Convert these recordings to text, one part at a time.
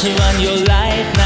to run your life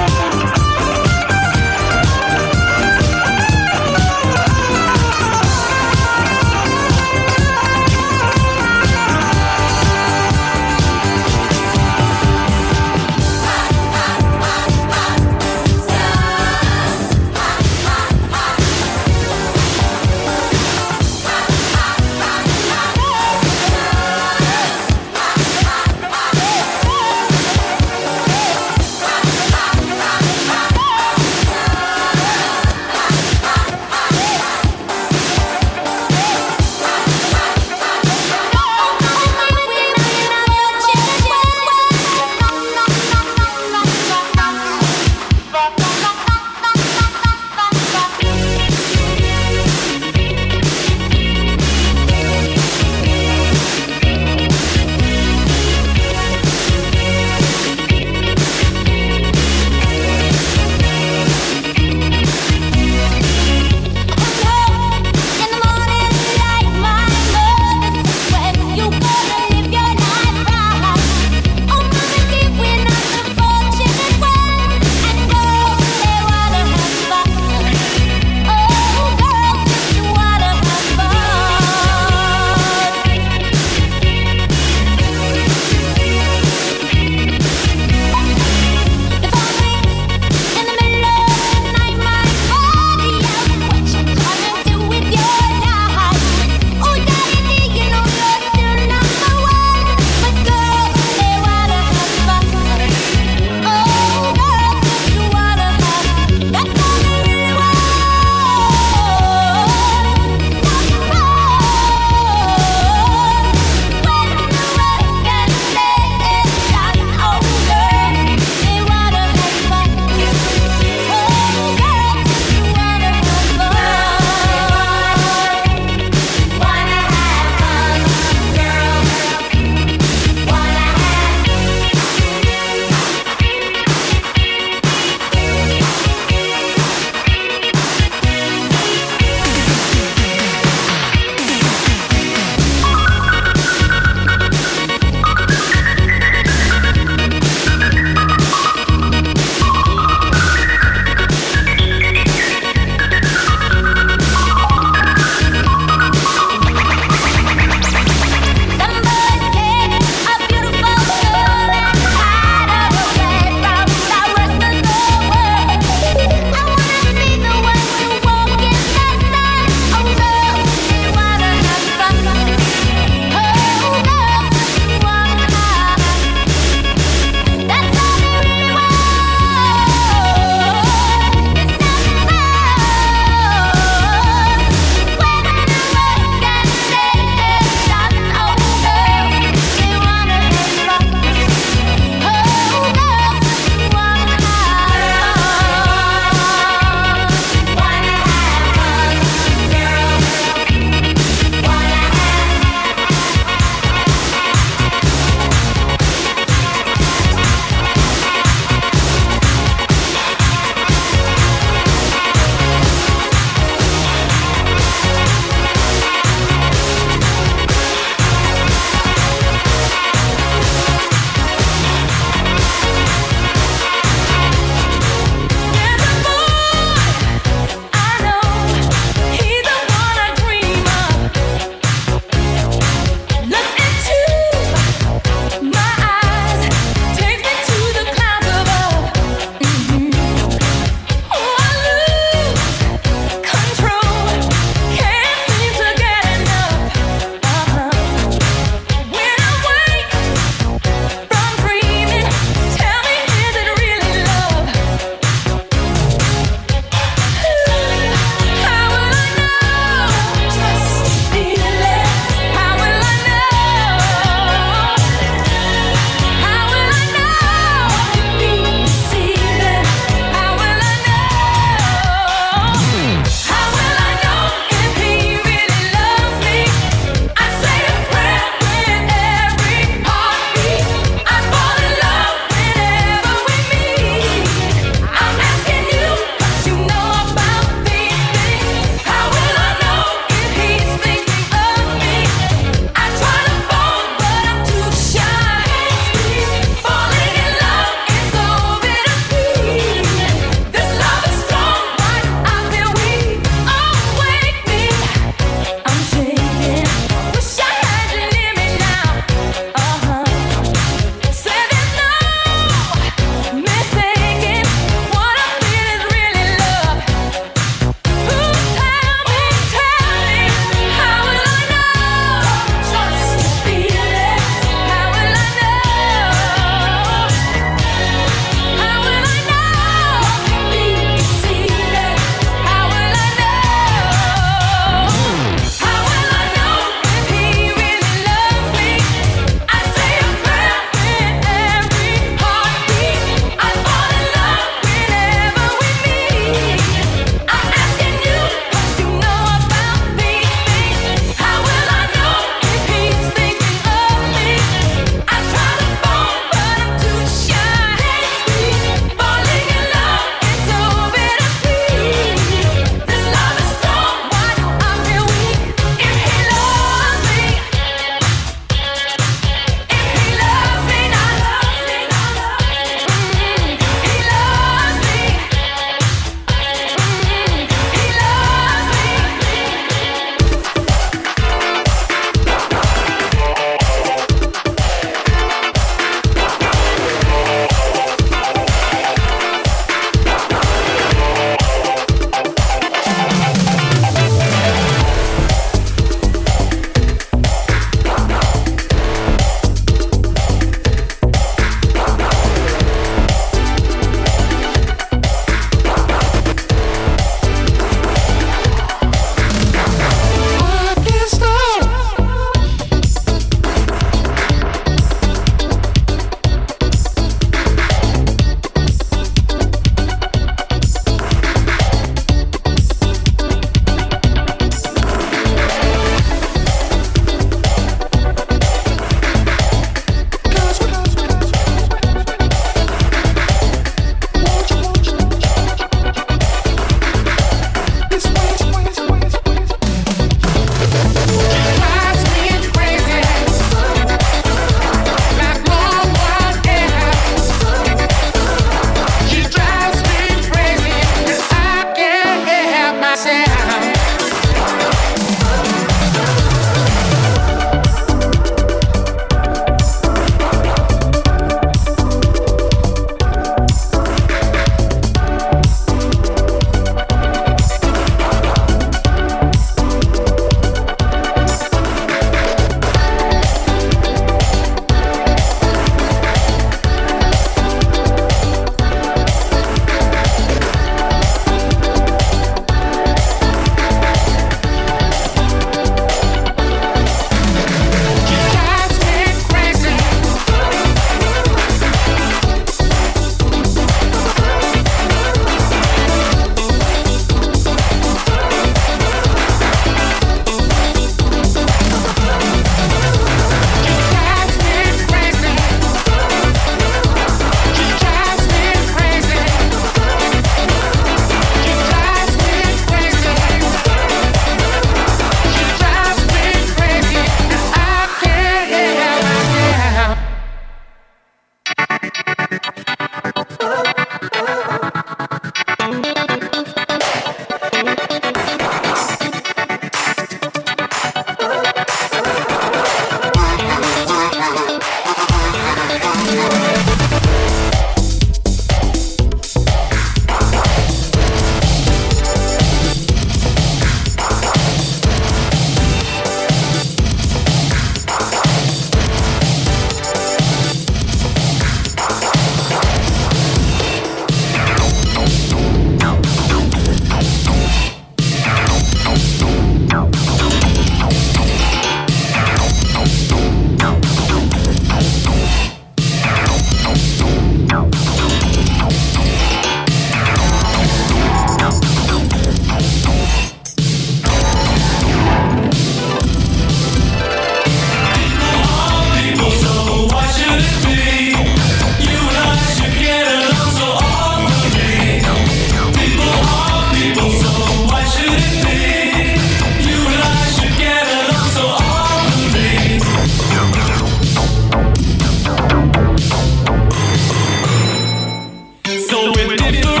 so it.